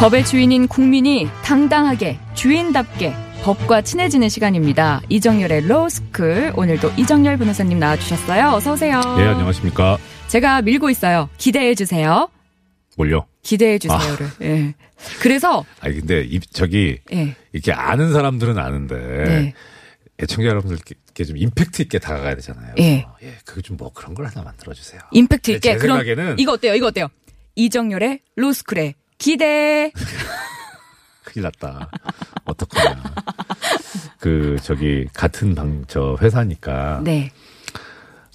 법의 주인인 국민이 당당하게 주인답게 법과 친해지는 시간입니다. 이정렬의 로스쿨. 오늘도 이정렬 변호사님 나와주셨어요. 어서 오세요. 예, 안녕하십니까. 제가 밀고 있어요. 기대해 주세요. 뭘요? 기대해 주세요를. 예. 그래서, 아니, 근데, 이, 저기, 예. 이렇게 아는 사람들은 아는데, 네. 애청자 여러분들께 좀 임팩트 있게 다가가야 되잖아요. 예. 예, 그거 좀뭐 그런 걸 하나 만들어 주세요. 임팩트 네, 있게. 제 그럼 생각에는- 이거 어때요? 이거 어때요? 이정열의 로스쿨의 기대. 큰일 났다. 어떡하냐. 그, 저기, 같은 방, 저, 회사니까, 네.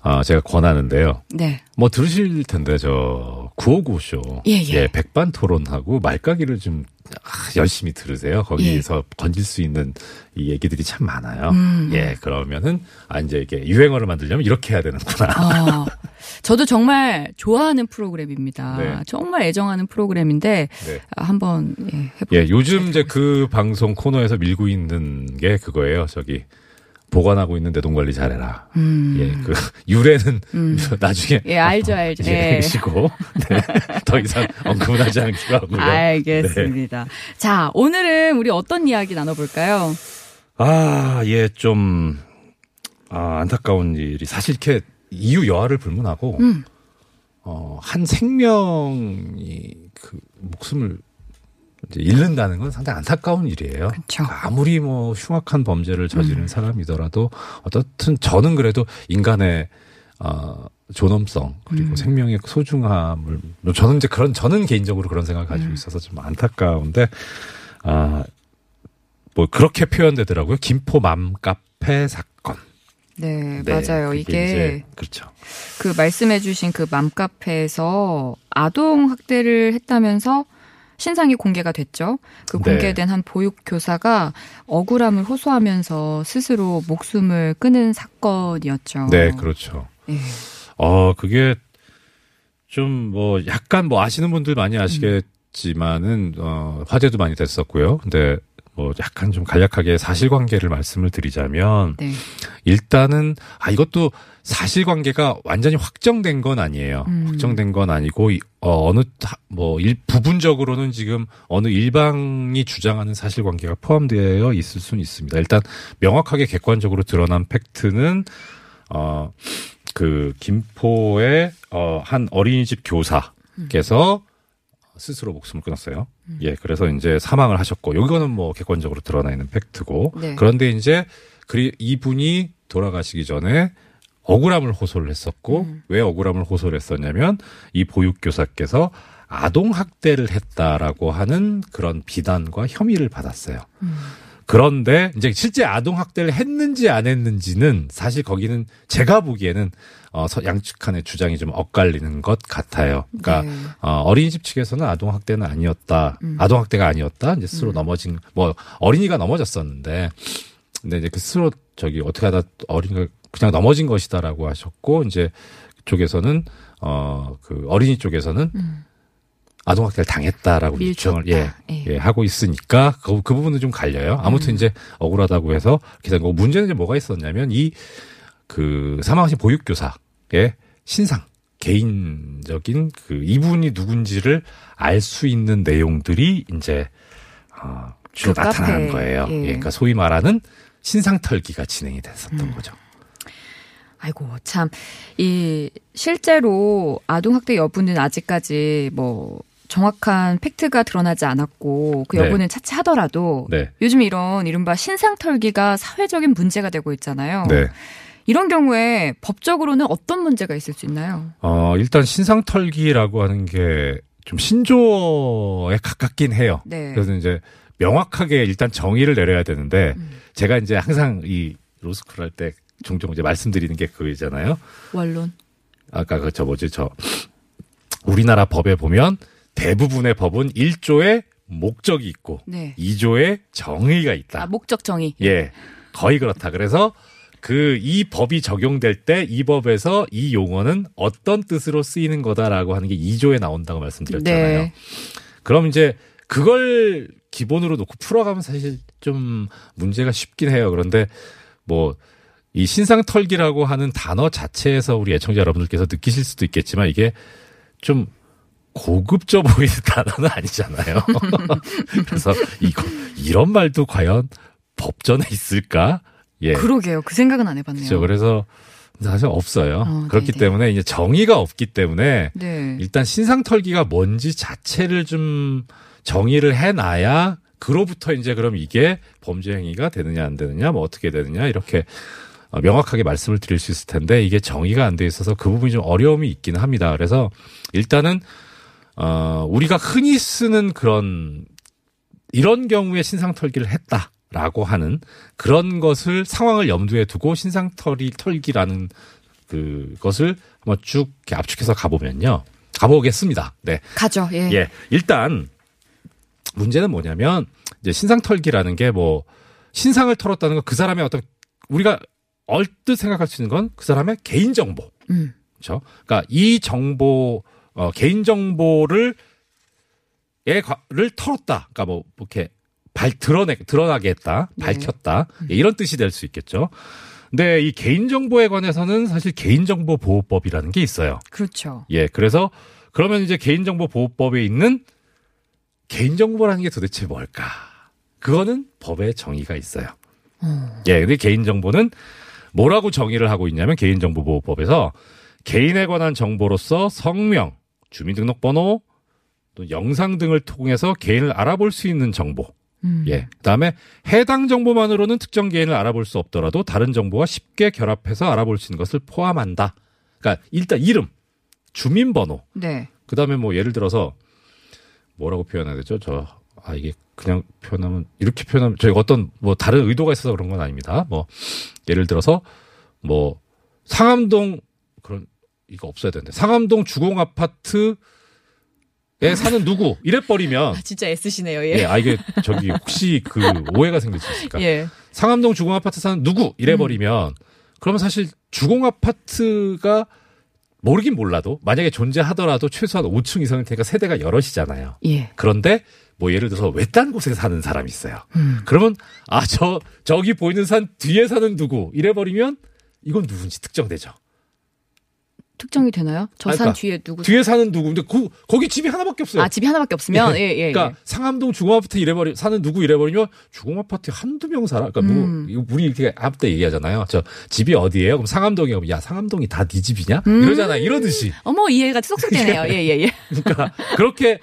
아, 제가 권하는데요. 네. 뭐 들으실 텐데, 저, 959쇼. 예, 예. 백반 토론하고 말까기를 좀, 아, 열심히 들으세요. 거기서 건질 수 있는 이 얘기들이 참 많아요. 예. 음. 예, 그러면은, 아, 이제 이게 유행어를 만들려면 이렇게 해야 되는구나. 어, 저도 정말 좋아하는 프로그램입니다. 네. 정말 애정하는 프로그램인데, 네. 아, 한번, 예, 해볼게요. 예, 요즘 이제 그 방송 코너에서 밀고 있는 게 그거예요. 저기, 보관하고 있는 내돈 관리 잘해라. 예, 그, 유래는 나중에. 음. 예, 알죠, 알죠. 예, 예. 시고 네. 더 이상 언급은 하지 않기로 하고요. 알겠습니다. 자, 오늘은 우리 어떤 이야기 나눠볼까요? 아, 예, 좀, 아, 안타까운 일이 사실 이렇게 이유 여하를 불문하고, 음. 어, 한 생명이 그 목숨을 이제 잃는다는 건 상당히 안타까운 일이에요. 그쵸. 음. 아무리 뭐 흉악한 범죄를 저지른 사람이더라도 어떻든 저는 그래도 인간의 어, 존엄성 그리고 음. 생명의 소중함을 뭐 저는 이제 그런 저는 개인적으로 그런 생각을 음. 가지고 있어서 좀 안타까운데 아 뭐 그렇게 표현되더라고요. 김포 맘 카페 사건. 네, 네, 맞아요. 이게 그렇죠. 그 말씀해주신 그 맘카페에서 아동 학대를 했다면서 신상이 공개가 됐죠. 그 네. 공개된 한 보육 교사가 억울함을 호소하면서 스스로 목숨을 끊은 사건이었죠. 네, 그렇죠. 예. 어, 그게 좀 뭐 약간 뭐 아시는 분들 많이 아시겠지만은 어 화제도 많이 됐었고요. 근데 뭐 약간 좀 간략하게 사실관계를 말씀을 드리자면 네. 일단은 아 이것도 사실관계가 완전히 확정된 건 아니에요. 음. 확정된 건 아니고 이- 어, 어느 타- 뭐 일, 부분적으로는 지금 어느 일방이 주장하는 사실관계가 포함되어 있을 수는 있습니다. 일단 명확하게 객관적으로 드러난 팩트는 어 그 김포의 어한 어린이집 교사께서 스스로 목숨을 끊었어요. 예, 그래서 이제 사망을 하셨고, 이거는 뭐 객관적으로 드러나 있는 팩트고, 네. 그런데 이제 그리 이분이 돌아가시기 전에 억울함을 호소를 했었고, 음. 왜 억울함을 호소를 했었냐면 이 보육교사께서 아동 학대를 했다라고 하는 그런 비난과 혐의를 받았어요. 음. 그런데 이제 실제 아동 학대를 했는지 안 했는지는 사실 거기는 제가 보기에는 어 서- 양측간의 주장이 좀 엇갈리는 것 같아요. 그러니까 네. 어, 어린이집 측에서는 아동 학대는 아니었다. 음. 아동 학대가 아니었다. 이제 스스로 넘어진 뭐 어린이가 넘어졌었는데 근데 이제 그 스스로 저기 어떻게 하다 어린이가 그냥 넘어진 것이다라고 하셨고 이제 그쪽에서는 어 그 어린이 쪽에서는 음. 아동 학대를 당했다라고. 주장을 예, 예. 예, 하고 있으니까 그, 그 부분은 좀 갈려요. 아무튼 음. 이제 억울하다고 해서 기사 뭐 문제는 이제 뭐가 있었냐면 이 그 사망하신 보육교사의 신상 개인적인 그 이분이 누군지를 알 수 있는 내용들이 이제 어 주로 그 나타나는 거예요. 예. 예, 그러니까 소위 말하는 신상 털기가 진행이 됐었던 음. 거죠. 아이고, 참, 이, 실제로 아동 학대 여부는 아직까지 뭐, 정확한 팩트가 드러나지 않았고, 그 네. 여부는 차치하더라도, 네. 요즘 이런 이른바 신상털기가 사회적인 문제가 되고 있잖아요. 네. 이런 경우에 법적으로는 어떤 문제가 있을 수 있나요? 어, 일단 신상 털기라고 하는 게 좀 신조어에 가깝긴 해요. 네. 그래서 이제 명확하게 일단 정의를 내려야 되는데 음. 제가 이제 항상 이 로스쿨 할 때 종종 이제 말씀드리는 게 그거잖아요. 원론. 아까 그 저 뭐지 저 우리나라 법에 보면 대부분의 법은 1조에 목적이 있고 네. 2조에 정의가 있다. 아, 목적 정의. 예. 거의 그렇다. 그래서 그 이 법이 적용될 때 이 법에서 이 용어는 어떤 뜻으로 쓰이는 거다라고 하는 게 2조에 나온다고 말씀드렸잖아요. 네. 그럼 이제 그걸 기본으로 놓고 풀어가면 사실 좀 문제가 쉽긴 해요. 그런데 뭐 이 신상 털기라고 하는 단어 자체에서 우리 애청자 여러분들께서 느끼실 수도 있겠지만 이게 좀 고급져 보이는 단어는 아니잖아요. 그래서 이거 이런 말도 과연 법전에 있을까? 예. 그러게요. 그 생각은 안 해봤네요. 그렇죠. 그래서 사실 없어요. 어, 그렇기 네네. 때문에 이제 정의가 없기 때문에 네. 일단 신상털기가 뭔지 자체를 좀 정의를 해놔야 그로부터 이제 그럼 이게 범죄 행위가 되느냐 안 되느냐 뭐 어떻게 되느냐 이렇게 어, 명확하게 말씀을 드릴 수 있을 텐데 이게 정의가 안 돼 있어서 그 부분이 좀 어려움이 있기는 합니다. 그래서 일단은 어 우리가 흔히 쓰는 그런 이런 경우에 신상털기를 했다 라고 하는 그런 것을 상황을 염두에 두고 신상털이 털기라는 그것을 한번 쭉 이렇게 압축해서 가보면요. 가보겠습니다. 네. 가죠. 예. 예. 일단 문제는 뭐냐면 이제 신상털기라는 게 뭐 신상을 털었다는 건 그 사람의 어떤 우리가 얼뜻 생각할 수 있는 건 그 사람의 개인 정보. 음. 그렇죠? 그러니까 이 정보 어 개인 정보를 예를 털었다. 그러니까 뭐 이렇게 발 드러내 드러나게 했다. 네. 밝혔다. 예, 이런 뜻이 될 수 있겠죠. 근데 이 개인 정보에 관해서는 사실 개인정보 보호법이라는 게 있어요. 그렇죠. 예, 그래서 그러면 이제 개인정보 보호법에 있는 개인정보라는 게 도대체 뭘까? 그거는 법에 정의가 있어요. 예, 근데 개인정보는 뭐라고 정의를 하고 있냐면 개인정보보호법에서 개인에 관한 정보로서 성명, 주민등록번호, 또 영상 등을 통해서 개인을 알아볼 수 있는 정보. 음. 예. 그다음에 해당 정보만으로는 특정 개인을 알아볼 수 없더라도 다른 정보와 쉽게 결합해서 알아볼 수 있는 것을 포함한다. 그러니까 일단 이름, 주민번호, 네. 그다음에 뭐 예를 들어서 뭐라고 표현해야 되죠? 저 아 이게 그냥 표현하면 이렇게 표현하면 저희 어떤 뭐 다른 의도가 있어서 그런 건 아닙니다. 뭐 예를 들어서 뭐 상암동 그런 이거 없어야 되는데 상암동 주공 아파트 에 사는 누구 이래 버리면 아, 진짜 애쓰시네요. 예, 예. 아 이게 저기 혹시 그 오해가 생길 수 있을까? 예. 상암동 주공 아파트 사는 누구 이래 버리면 그러면 사실 주공 아파트가 모르긴 몰라도 만약에 존재하더라도 최소한 5층 이상일 테니까 세대가 여럿이잖아요. 예. 그런데 뭐 예를 들어서 외딴 곳에 사는 사람이 있어요. 음. 그러면 아 저 저기 보이는 산 뒤에 사는 누구 이래 버리면 이건 누군지 특정되죠. 특정이 되나요? 저 아니, 산 그러니까 뒤에 누구? 뒤에 사는 누구 근데 그, 거기 집이 하나밖에 없어요. 아, 집이 하나밖에 없으면 예, 예. 그러니까 상암동 주공아파트 이래버리 사는 누구 이래버리면 주공아파트에 한두 명 살아. 그러니까 뭐 음. 이거 우리 이렇게 아때 얘기하잖아요. 저 집이 어디예요? 그럼 상암동이요. 야 상암동이 다 네 집이냐? 음. 이러잖아. 이러듯이. 어머, 이해가 쏙쏙 되네요. 예, 예, 예. 그러니까 그렇게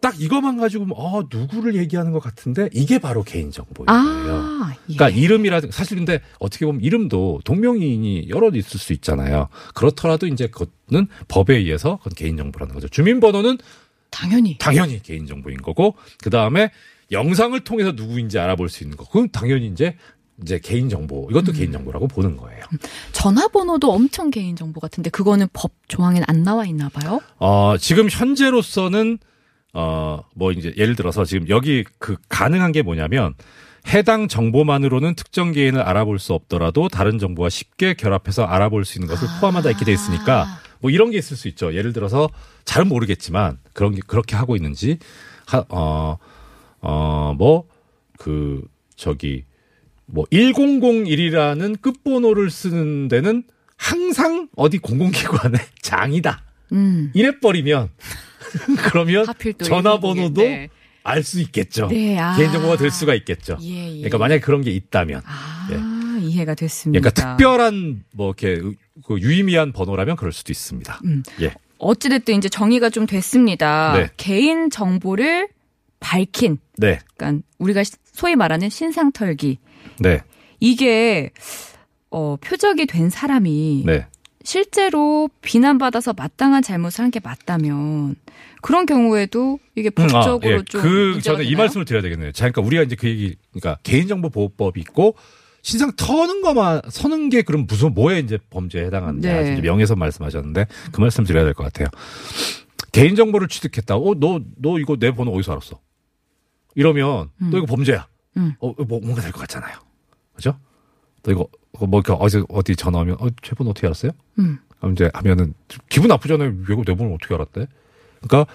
딱 이것만 가지고 어 누구를 얘기하는 것 같은데 이게 바로 개인 정보인 거예요. 아, 예. 그러니까 이름이라 사실 근데 어떻게 보면 이름도 동명이인이 여러 있을 수 있잖아요. 그렇더라도 이제 그거는 법에 의해서 그건 개인 정보라는 거죠. 주민번호는 당연히. 당연히 개인 정보인 거고 그 다음에 영상을 통해서 누구인지 알아볼 수 있는 거. 그건 당연히 이제 이제 개인 정보 이것도 개인 정보라고 보는 거예요. 전화번호도 엄청 개인 정보 같은데 그거는 법 조항엔 안 나와 있나 봐요? 어 지금 현재로서는 어 뭐 이제 예를 들어서 지금 여기 그 가능한 게 뭐냐면 해당 정보만으로는 특정 개인을 알아볼 수 없더라도 다른 정보와 쉽게 결합해서 알아볼 수 있는 것을 포함하다 이렇게 돼 있으니까 뭐 이런 게 있을 수 있죠. 예를 들어서 잘은 모르겠지만 그런 게 그렇게 하고 있는지 어, 하어 어 뭐 그 저기 뭐 1001이라는 끝번호를 쓰는 데는 항상 어디 공공기관의 장이다. 음. 이래 버리면 그러면 하필 또 전화번호도 네. 알수 있겠죠. 네, 아. 개인정보가 될 수가 있겠죠. 예, 예. 그러니까 만약에 그런 게 있다면, 아, 이해가 됐습니다. 그러니까 특별한 뭐 이렇게 그 유의미한 번호라면 그럴 수도 있습니다. 음. 예, 어찌됐든 이제 정의가 좀 됐습니다. 네. 개인 정보를 밝힌, 네, 그러니까 우리가 소위 말하는 신상털기. 네, 이게 어, 표적이 된 사람이 네. 실제로 비난받아서 마땅한 잘못을 한 게 맞다면 그런 경우에도 이게 음, 아, 법적으로 예. 좀그 문제가 저는 이 되나요? 말씀을 드려야 되겠네요. 자, 그러니까 우리가 이제 그 얘기, 그러니까 개인정보보호법이 있고 신상 터는 거만 서는 게 그럼 무슨 뭐에 이제 범죄에 해당하느냐 네. 명예훼손 말씀하셨는데 그 말씀 드려야 될 것 같아요. 개인 정보를 취득했다. 어, 너, 너 이거 내 번호 어디서 알았어? 이러면 너 이거 범죄야. 음. 어, 뭐 뭔가 될 것 같잖아요. 그죠? 너 이거 어, 뭐 이렇게 어디 어디 전화 오면 어, 제 번호 어떻게 알았어요? 음. 하면 이제 하면은 기분 나쁘잖아요. 왜내 번호 어떻게 알았대? 그러니까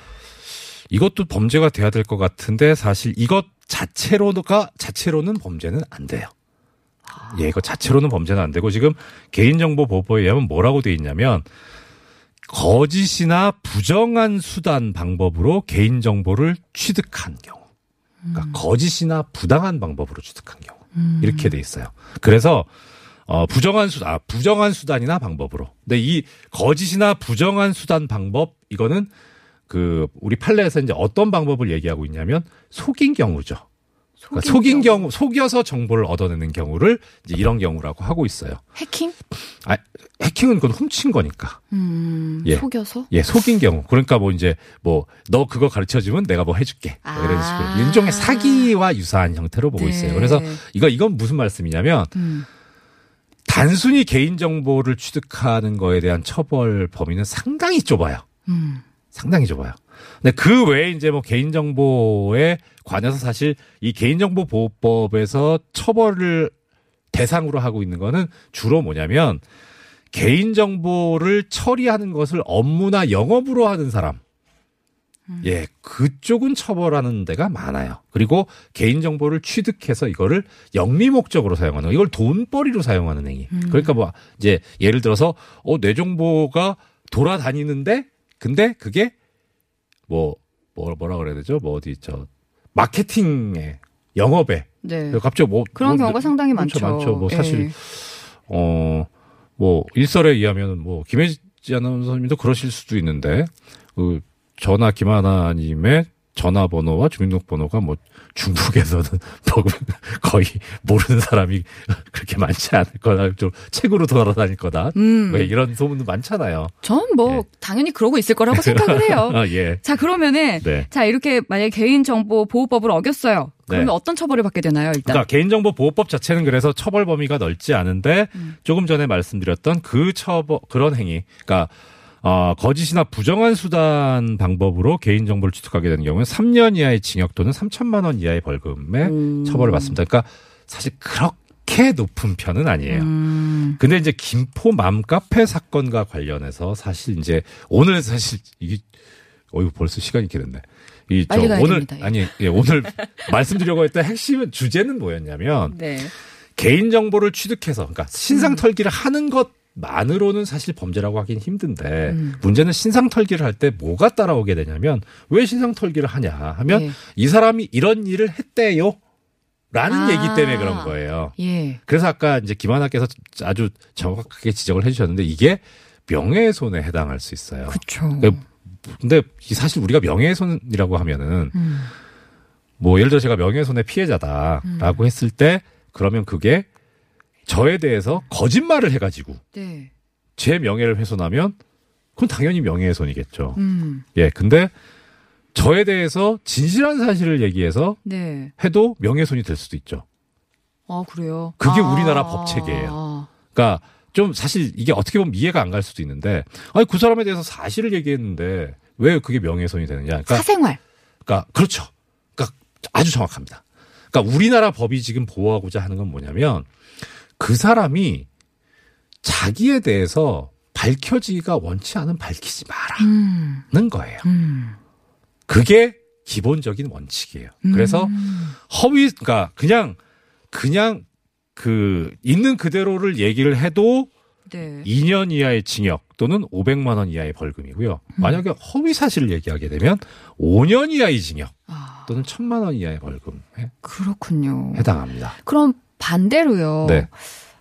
이것도 범죄가 돼야 될 것 같은데 사실 이것 자체로가 자체로는 범죄는 안 돼요. 예, 이거 자체로는 범죄는 안 되고 지금 개인정보 보호법에 의하면 뭐라고 돼 있냐면 거짓이나 부정한 수단 방법으로 개인정보를 취득한 경우. 그러니까 거짓이나 부당한 방법으로 취득한 경우. 이렇게 돼 있어요. 그래서 어 부정한 수단, 아, 부정한 수단이나 방법으로. 근데 이 거짓이나 부정한 수단 방법 이거는 그 우리 판례에서 이제 어떤 방법을 얘기하고 있냐면 속인 경우죠. 그러니까 속인 경우, 속여서 정보를 얻어내는 경우를 이제 이런 경우라고 하고 있어요. 해킹? 아, 해킹은 그건 훔친 거니까. 음, 예. 속여서? 예, 속인 경우. 그러니까 뭐 이제 뭐 너 그거 가르쳐 주면 내가 뭐 해줄게. 뭐 이런 아. 식으로 일종의 사기와 유사한 형태로 보고 네. 있어요. 그래서 이거 이건 무슨 말씀이냐면 음. 단순히 개인 정보를 취득하는 거에 대한 처벌 범위는 상당히 좁아요. 음. 상당히 좁아요. 근데 그 외에 이제 뭐 개인 정보에 관해서 사실 이 개인 정보 보호법에서 처벌을 대상으로 하고 있는 거는 주로 뭐냐면 개인 정보를 처리하는 것을 업무나 영업으로 하는 사람. 예, 그쪽은 처벌하는 데가 많아요. 그리고 개인 정보를 취득해서 이거를 영리 목적으로 사용하는 거. 이걸 돈벌이로 사용하는 행위. 그러니까 뭐 이제 예를 들어서 어, 내 정보가 돌아다니는데 근데 그게 뭐, 뭐 뭐라 그래야 되죠? 뭐 어디 저 마케팅에 영업에 네. 갑자기 뭐 그런 뭐, 경우가 상당히 그렇죠, 많죠. 많죠. 뭐 사실 예. 어, 뭐, 일설에 의하면 뭐, 김혜지 아나운서님도 그러실 수도 있는데, 그, 전화 김하나님의 전화번호와 주민등록번호가 뭐, 중국에서는 뭐 거의 모르는 사람이 그렇게 많지 않을 거다. 좀 책으로 돌아다닐 거다. 음. 뭐 이런 소문도 많잖아요. 전뭐 예. 당연히 그러고 있을 거라고 생각을 해요. 아, 예. 자, 그러면은 네. 자, 이렇게 만약 에 개인정보 보호법을 어겼어요. 그러면 네. 어떤 처벌을 받게 되나요, 일단? 그러니까 개인정보 보호법 자체는 그래서 처벌 범위가 넓지 않은데 음. 조금 전에 말씀드렸던 그 처벌 그런 행위, 그러니까 어, 거짓이나 부정한 수단 방법으로 개인 정보를 취득하게 되는 경우는 3년 이하의 징역 또는 3천만 원 이하의 벌금에 음. 처벌을 받습니다. 그러니까 사실 그렇게 높은 편은 아니에요. 음. 근데 이제 김포 맘카페 사건과 관련해서 사실 이제 오늘 사실 이게 어이구 벌써 시간이 이렇게 됐네. 이 저 오늘 됩니다, 예. 아니 예, 오늘 말씀드리려고 했던 핵심 주제는 뭐였냐면 네. 개인 정보를 취득해서 그러니까 음. 신상 털기를 하는 것 만으로는 사실 범죄라고 하긴 힘든데 음. 문제는 신상 털기를 할 때 뭐가 따라오게 되냐면 왜 신상 털기를 하냐 하면 예. 이 사람이 이런 일을 했대요. 라는 아. 얘기 때문에 그런 거예요. 예. 그래서 아까 이제 김하나께서 아주 정확하게 지적을 해주셨는데 이게 명예훼손에 해당할 수 있어요. 그렇죠. 근데 이 사실 우리가 명예훼손이라고 하면은 음. 뭐 예를 들어 제가 명예훼손의 피해자다라고 음. 했을 때 그러면 그게 저에 대해서 거짓말을 해가지고 네. 제 명예를 훼손하면 그건 당연히 명예훼손이겠죠. 음. 예, 근데 저에 대해서 진실한 사실을 얘기해서 네. 해도 명예훼손이 될 수도 있죠. 아, 그래요. 그게 아. 우리나라 법 체계예요. 아. 그러니까 좀 사실 이게 어떻게 보면 이해가 안 갈 수도 있는데 아니 그 사람에 대해서 사실을 얘기했는데 왜 그게 명예훼손이 되느냐? 그러니까 사생활. 그러니까 그렇죠. 그러니까 아주 정확합니다. 그러니까 우리나라 법이 지금 보호하고자 하는 건 뭐냐면 그 사람이 자기에 대해서 밝혀지기가 원치 않은 밝히지 마라는 음. 거예요. 음. 그게 기본적인 원칙이에요. 그래서 허위 그러니까 그냥 그냥 그 있는 그대로를 얘기를 해도 네. 2년 이하의 징역 또는 500만 원 이하의 벌금이고요. 만약에 허위 사실을 얘기하게 되면 5년 이하의 징역 아, 또는 1000만 원 이하의 벌금에 그렇군요. 해당합니다. 그럼 반대로요. 네.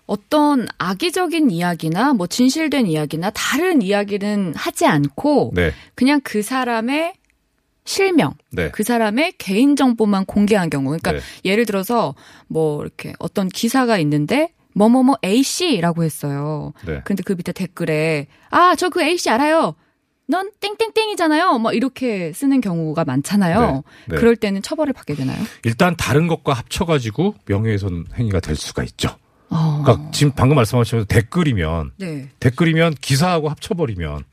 어떤 악의적인 이야기나 뭐 진실된 이야기나 다른 이야기는 하지 않고 네. 그냥 그 사람의 실명, 네. 그 사람의 개인 정보만 공개한 경우. 그러니까 네. 예를 들어서 뭐 이렇게 어떤 기사가 있는데 뭐뭐뭐 A 씨라고 했어요. 네. 근데 그 밑에 댓글에 아, 저 그 A 씨 알아요. 넌 땡땡땡이잖아요. 뭐 이렇게 쓰는 경우가 많잖아요. 네. 네. 그럴 때는 처벌을 받게 되나요? 일단 다른 것과 합쳐가지고 명예훼손 행위가 될 수가 있죠. 어. 그러니까 지금 방금 말씀하신 댓글이면 네. 댓글이면 기사하고 합쳐버리면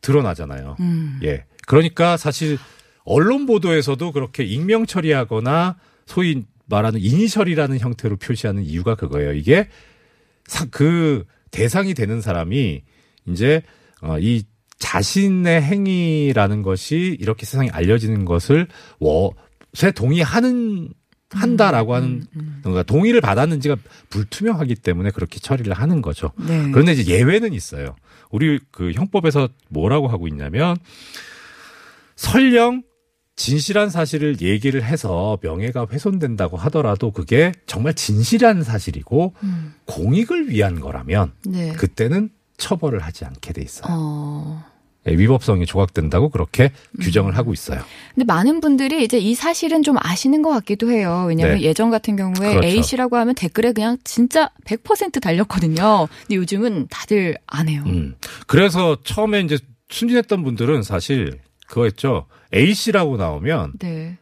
드러나잖아요. 음. 예. 그러니까 사실 언론 보도에서도 그렇게 익명 처리하거나 소위 말하는 이니셜이라는 형태로 표시하는 이유가 그거예요. 이게 사, 그 대상이 되는 사람이 이제 어, 이 자신의 행위라는 것이 이렇게 세상에 알려지는 것을 워세 동의하는 한다라고 하는 그러니까 동의를 받았는지가 불투명하기 때문에 그렇게 처리를 하는 거죠. 네. 그런데 이제 예외는 있어요. 우리 그 형법에서 뭐라고 하고 있냐면 설령 진실한 사실을 얘기를 해서 명예가 훼손된다고 하더라도 그게 정말 진실한 사실이고 음. 공익을 위한 거라면 네. 그때는 처벌을 하지 않게 돼 있어요. 어. 예, 위법성이 조각된다고 그렇게 음. 규정을 하고 있어요. 근데 많은 분들이 이제 이 사실은 좀 아시는 것 같기도 해요. 왜냐하면 네. 예전 같은 경우에 그렇죠. A 씨라고 하면 댓글에 그냥 진짜 100% 달렸거든요. 근데 요즘은 다들 안 해요. 음. 그래서 처음에 이제 순진했던 분들은 사실 그거였죠. A 씨라고 나오면 네.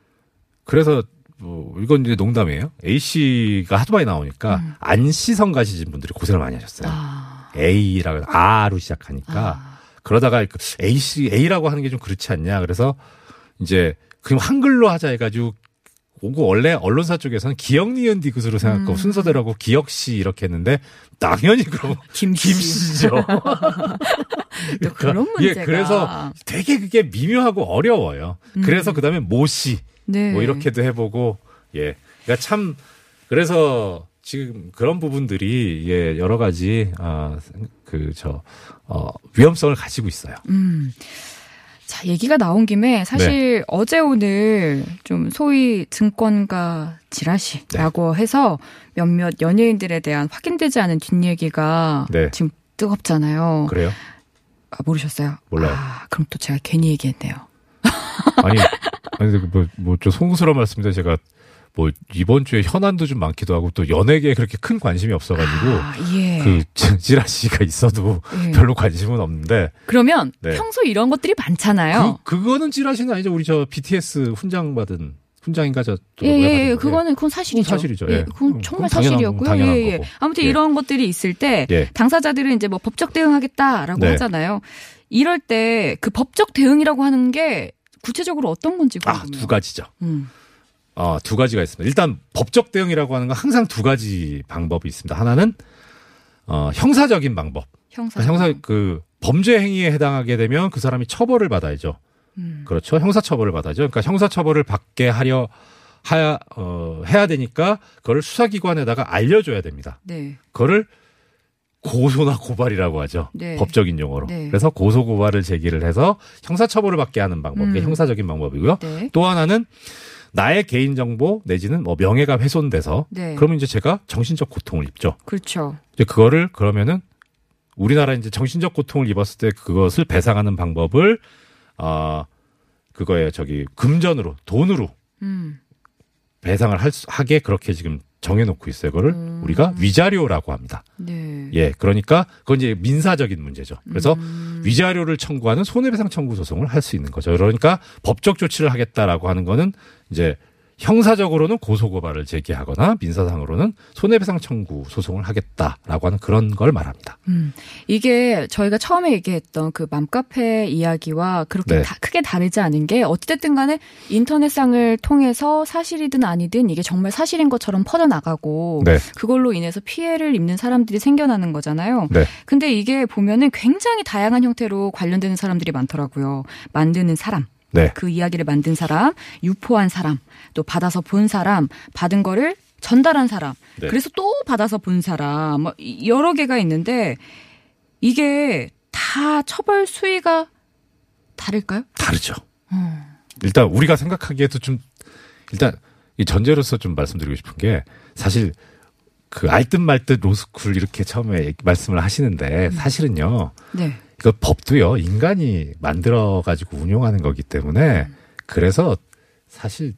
그래서 뭐 이건 이제 농담이에요. A 씨가 하도 많이 나오니까 음. 안시성 가시신 분들이 고생을 많이 하셨어요. 아. A라고 R로 시작하니까 아. 그러다가 그 A 씨 A라고 하는 게 좀 그렇지 않냐. 그래서 이제 그럼 한글로 하자 해가지고 오고 원래 언론사 쪽에서는 기억 니은 디귿으로 생각하고 음. 순서대로 하고 기억 씨 이렇게 했는데 당연히 그럼 김씨. 김씨죠. 또 그런 예, 문제가. 그래서 되게 그게 미묘하고 어려워요. 그래서 그다음에 모씨 네. 뭐 이렇게도 해보고 예, 그러니까 참 그래서 지금 그런 부분들이 예 여러 가지 아그저 어, 위험성을 가지고 있어요. 음. 자, 얘기가 나온 김에 사실 어제 오늘 좀 소위 증권가 지라시라고 네. 해서 몇몇 연예인들에 대한 확인되지 않은 뒷얘기가 네. 지금 뜨겁잖아요. 그래요? 아, 모르셨어요? 몰라요. 아, 그럼 또 제가 괜히 얘기했네요. 아니 아니 뭐 뭐 좀 송구스러운 말씀인데 제가 뭐 이번 주에 현안도 좀 많기도 하고 또 연예계에 그렇게 큰 관심이 없어가지고 아, 예. 그 지라시가 있어도 예. 별로 관심은 없는데 그러면 네. 평소 이런 것들이 많잖아요. 그 그거는 찌라시는 아니죠. 우리 저 BTS 훈장 받은 훈장인가 저 예, 예, 예. 그거는 그건 사실이죠. 그건 사실이죠. 예. 그건 그건 정말 당연한- 사실이었고요. 당연한 예, 예. 아무튼 예. 이런 것들이 있을 때 예. 당사자들은 이제 뭐 법적 대응하겠다라고 네. 하잖아요. 이럴 때 그 법적 대응이라고 하는 게 구체적으로 어떤 건지 궁금해요. 아 두 가지죠. 음. 어, 두 가지가 있습니다. 일단 법적 대응이라고 하는 건 항상 두 가지 방법이 있습니다. 하나는 어, 형사적인 방법. 형사. 그러니까 형사 그 범죄 행위에 해당하게 되면 그 사람이 처벌을 받아야죠. 음. 그렇죠. 형사 처벌을 받아야죠. 그러니까 형사 처벌을 받게 하려 하야 어, 해야 되니까 그걸 수사기관에다가 알려줘야 됩니다. 네. 그거를 고소나 고발이라고 하죠. 네. 법적인 용어로. 네. 그래서 고소 고발을 제기를 해서 형사 처벌을 받게 하는 방법. 음. 형사적인 방법이고요. 네. 또 하나는 나의 개인 정보 내지는 뭐 명예가 훼손돼서 네. 그러면 이제 제가 정신적 고통을 입죠. 그렇죠. 이제 그거를 그러면은 우리나라 이제 정신적 고통을 입었을 때 그것을 배상하는 방법을 아 그거에 저기 금전으로 돈으로 음. 배상을 할 수, 하게 그렇게 지금 정해놓고 있어요. 그거를 음. 우리가 위자료라고 합니다. 네. 예, 그러니까 그건 이제 민사적인 문제죠. 그래서 음. 위자료를 청구하는 손해배상 청구 소송을 할 수 있는 거죠. 그러니까 법적 조치를 하겠다라고 하는 거는 이제 형사적으로는 고소고발을 제기하거나 민사상으로는 손해배상 청구 소송을 하겠다라고 하는 그런 걸 말합니다. 음, 이게 저희가 처음에 얘기했던 그 맘카페 이야기와 그렇게 네. 다- 크게 다르지 않은 게 어찌됐든 간에 인터넷상을 통해서 사실이든 아니든 이게 정말 사실인 것처럼 퍼져나가고 네, 그걸로 인해서 피해를 입는 사람들이 생겨나는 거잖아요. 네, 근데 이게 보면은 굉장히 다양한 형태로 관련되는 사람들이 많더라고요. 만드는 사람, 네, 그 이야기를 만든 사람, 유포한 사람, 또 받아서 본 사람, 받은 거를 전달한 사람, 네. 그래서 또 받아서 본 사람, 뭐 이- 여러 개가 있는데 이게 다 처벌 수위가 다를까요? 다르죠. 음. 일단 우리가 생각하기에도 좀 일단 이 전제로서 좀 말씀드리고 싶은 게 사실 그 알듯 말듯 로스쿨 이렇게 처음에 말씀을 하시는데 사실은요. 네. 그 법도요 인간이 만들어 가지고 운용하는 거기 때문에 그래서 사실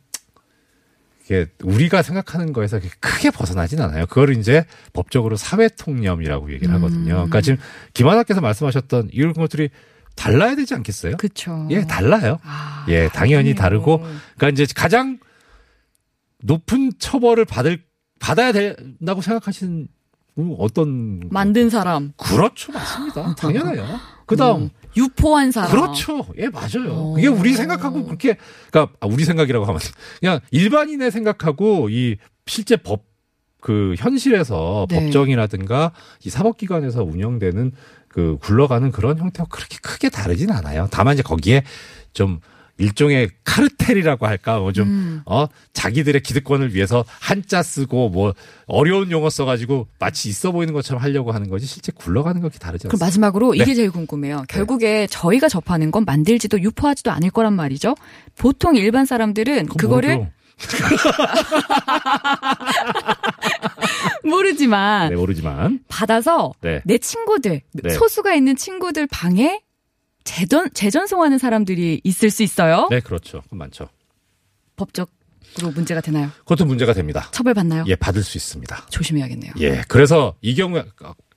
이게 우리가 생각하는 거에서 크게 벗어나진 않아요. 그걸 이제 법적으로 사회 통념이라고 얘기를 하거든요. 그러니까 지금 김하나께서 말씀하셨던 이런 것들이 달라야 되지 않겠어요? 그쵸. 예, 달라요. 아, 예, 당연히. 다르고 그러니까 이제 가장 높은 처벌을 받을 받아야 된다고 생각하시는 음, 어떤 만든 사람. 그렇죠, 맞습니다. 당연해요. 그다음 음, 유포한 사람. 그렇죠. 예, 맞아요. 어. 그게 우리 생각하고 그렇게, 그러니까 아, 우리 생각이라고 하면 그냥 일반인의 생각하고 이 실제 법, 그 현실에서 네. 법정이라든가 이 사법기관에서 운영되는 그 굴러가는 그런 형태가 그렇게 크게 다르진 않아요. 다만 이제 거기에 좀 일종의 카르텔이라고 할까, 뭐 좀, 음. 어, 자기들의 기득권을 위해서 한자 쓰고 뭐 어려운 용어 써가지고 마치 있어 보이는 것처럼 하려고 하는 거지 실제 굴러가는 건 그렇게 다르지 그럼. 마지막으로 네. 이게 제일 궁금해요. 결국에 저희가 접하는 건 만들지도 유포하지도 않을 거란 말이죠. 보통 일반 사람들은 그거를 모르죠. 모르지만 네, 모르지만. 받아서 네. 내 친구들, 네. 소수가 있는 친구들 방에 재전, 재전송하는 사람들이 있을 수 있어요. 네, 그렇죠. 많죠. 법적 으로 문제가 되나요? 그것도 문제가 됩니다. 처벌받나요? 예, 받을 수 있습니다. 조심해야겠네요. 예, 그래서 이 경우에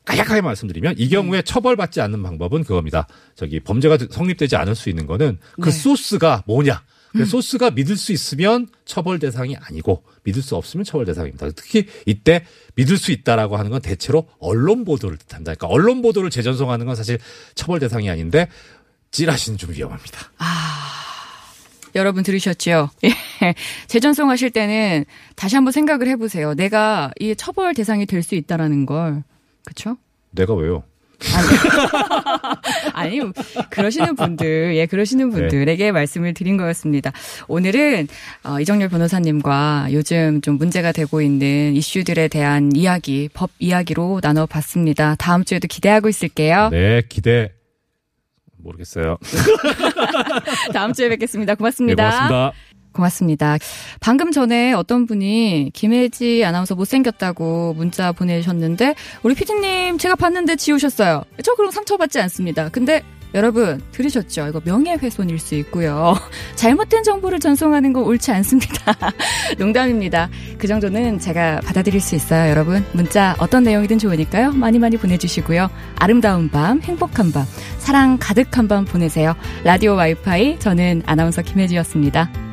간략하게 말씀드리면 이 경우에 처벌받지 않는 방법은 그겁니다. 저기 범죄가 성립되지 않을 수 있는 거는 그 네. 소스가 뭐냐. 그 소스가 믿을 수 있으면 처벌 대상이 아니고 믿을 수 없으면 처벌 대상입니다. 특히 이때 믿을 수 있다라고 하는 건 대체로 언론 보도를 뜻합니다. 그러니까 언론 보도를 재전송하는 건 사실 처벌 대상이 아닌데 찌라시는 좀 위험합니다. 여러분 들으셨죠? 예. 재전송 하실 때는 다시 한번 생각을 해보세요. 내가 이 처벌 대상이 될 수 있다라는 걸. 그쵸? 내가 왜요? 아니, 그러시는 분들, 예, 그러시는 네. 분들에게 말씀을 드린 거였습니다. 오늘은, 어, 이정열 변호사님과 요즘 좀 문제가 되고 있는 이슈들에 대한 이야기, 법 이야기로 나눠봤습니다. 다음 주에도 기대하고 있을게요. 네, 기대 모르겠어요. 다음 주에 뵙겠습니다. 네, 고맙습니다. 고맙습니다. 고맙습니다. 방금 전에 어떤 분이 김혜지 아나운서 못생겼다고 문자 보내셨는데 우리 피디님 제가 봤는데 지우셨어요. 저 그럼 상처받지 않습니다. 근데 여러분 들으셨죠? 이거 명예훼손일 수 있고요. 잘못된 정보를 전송하는 건 옳지 않습니다. 농담입니다. 그 정도는 제가 받아들일 수 있어요. 여러분 문자 어떤 내용이든 좋으니까요. 많이 많이 보내주시고요. 아름다운 밤, 행복한 밤, 사랑 가득한 밤 보내세요. 라디오 와이파이 저는 아나운서 김혜지였습니다.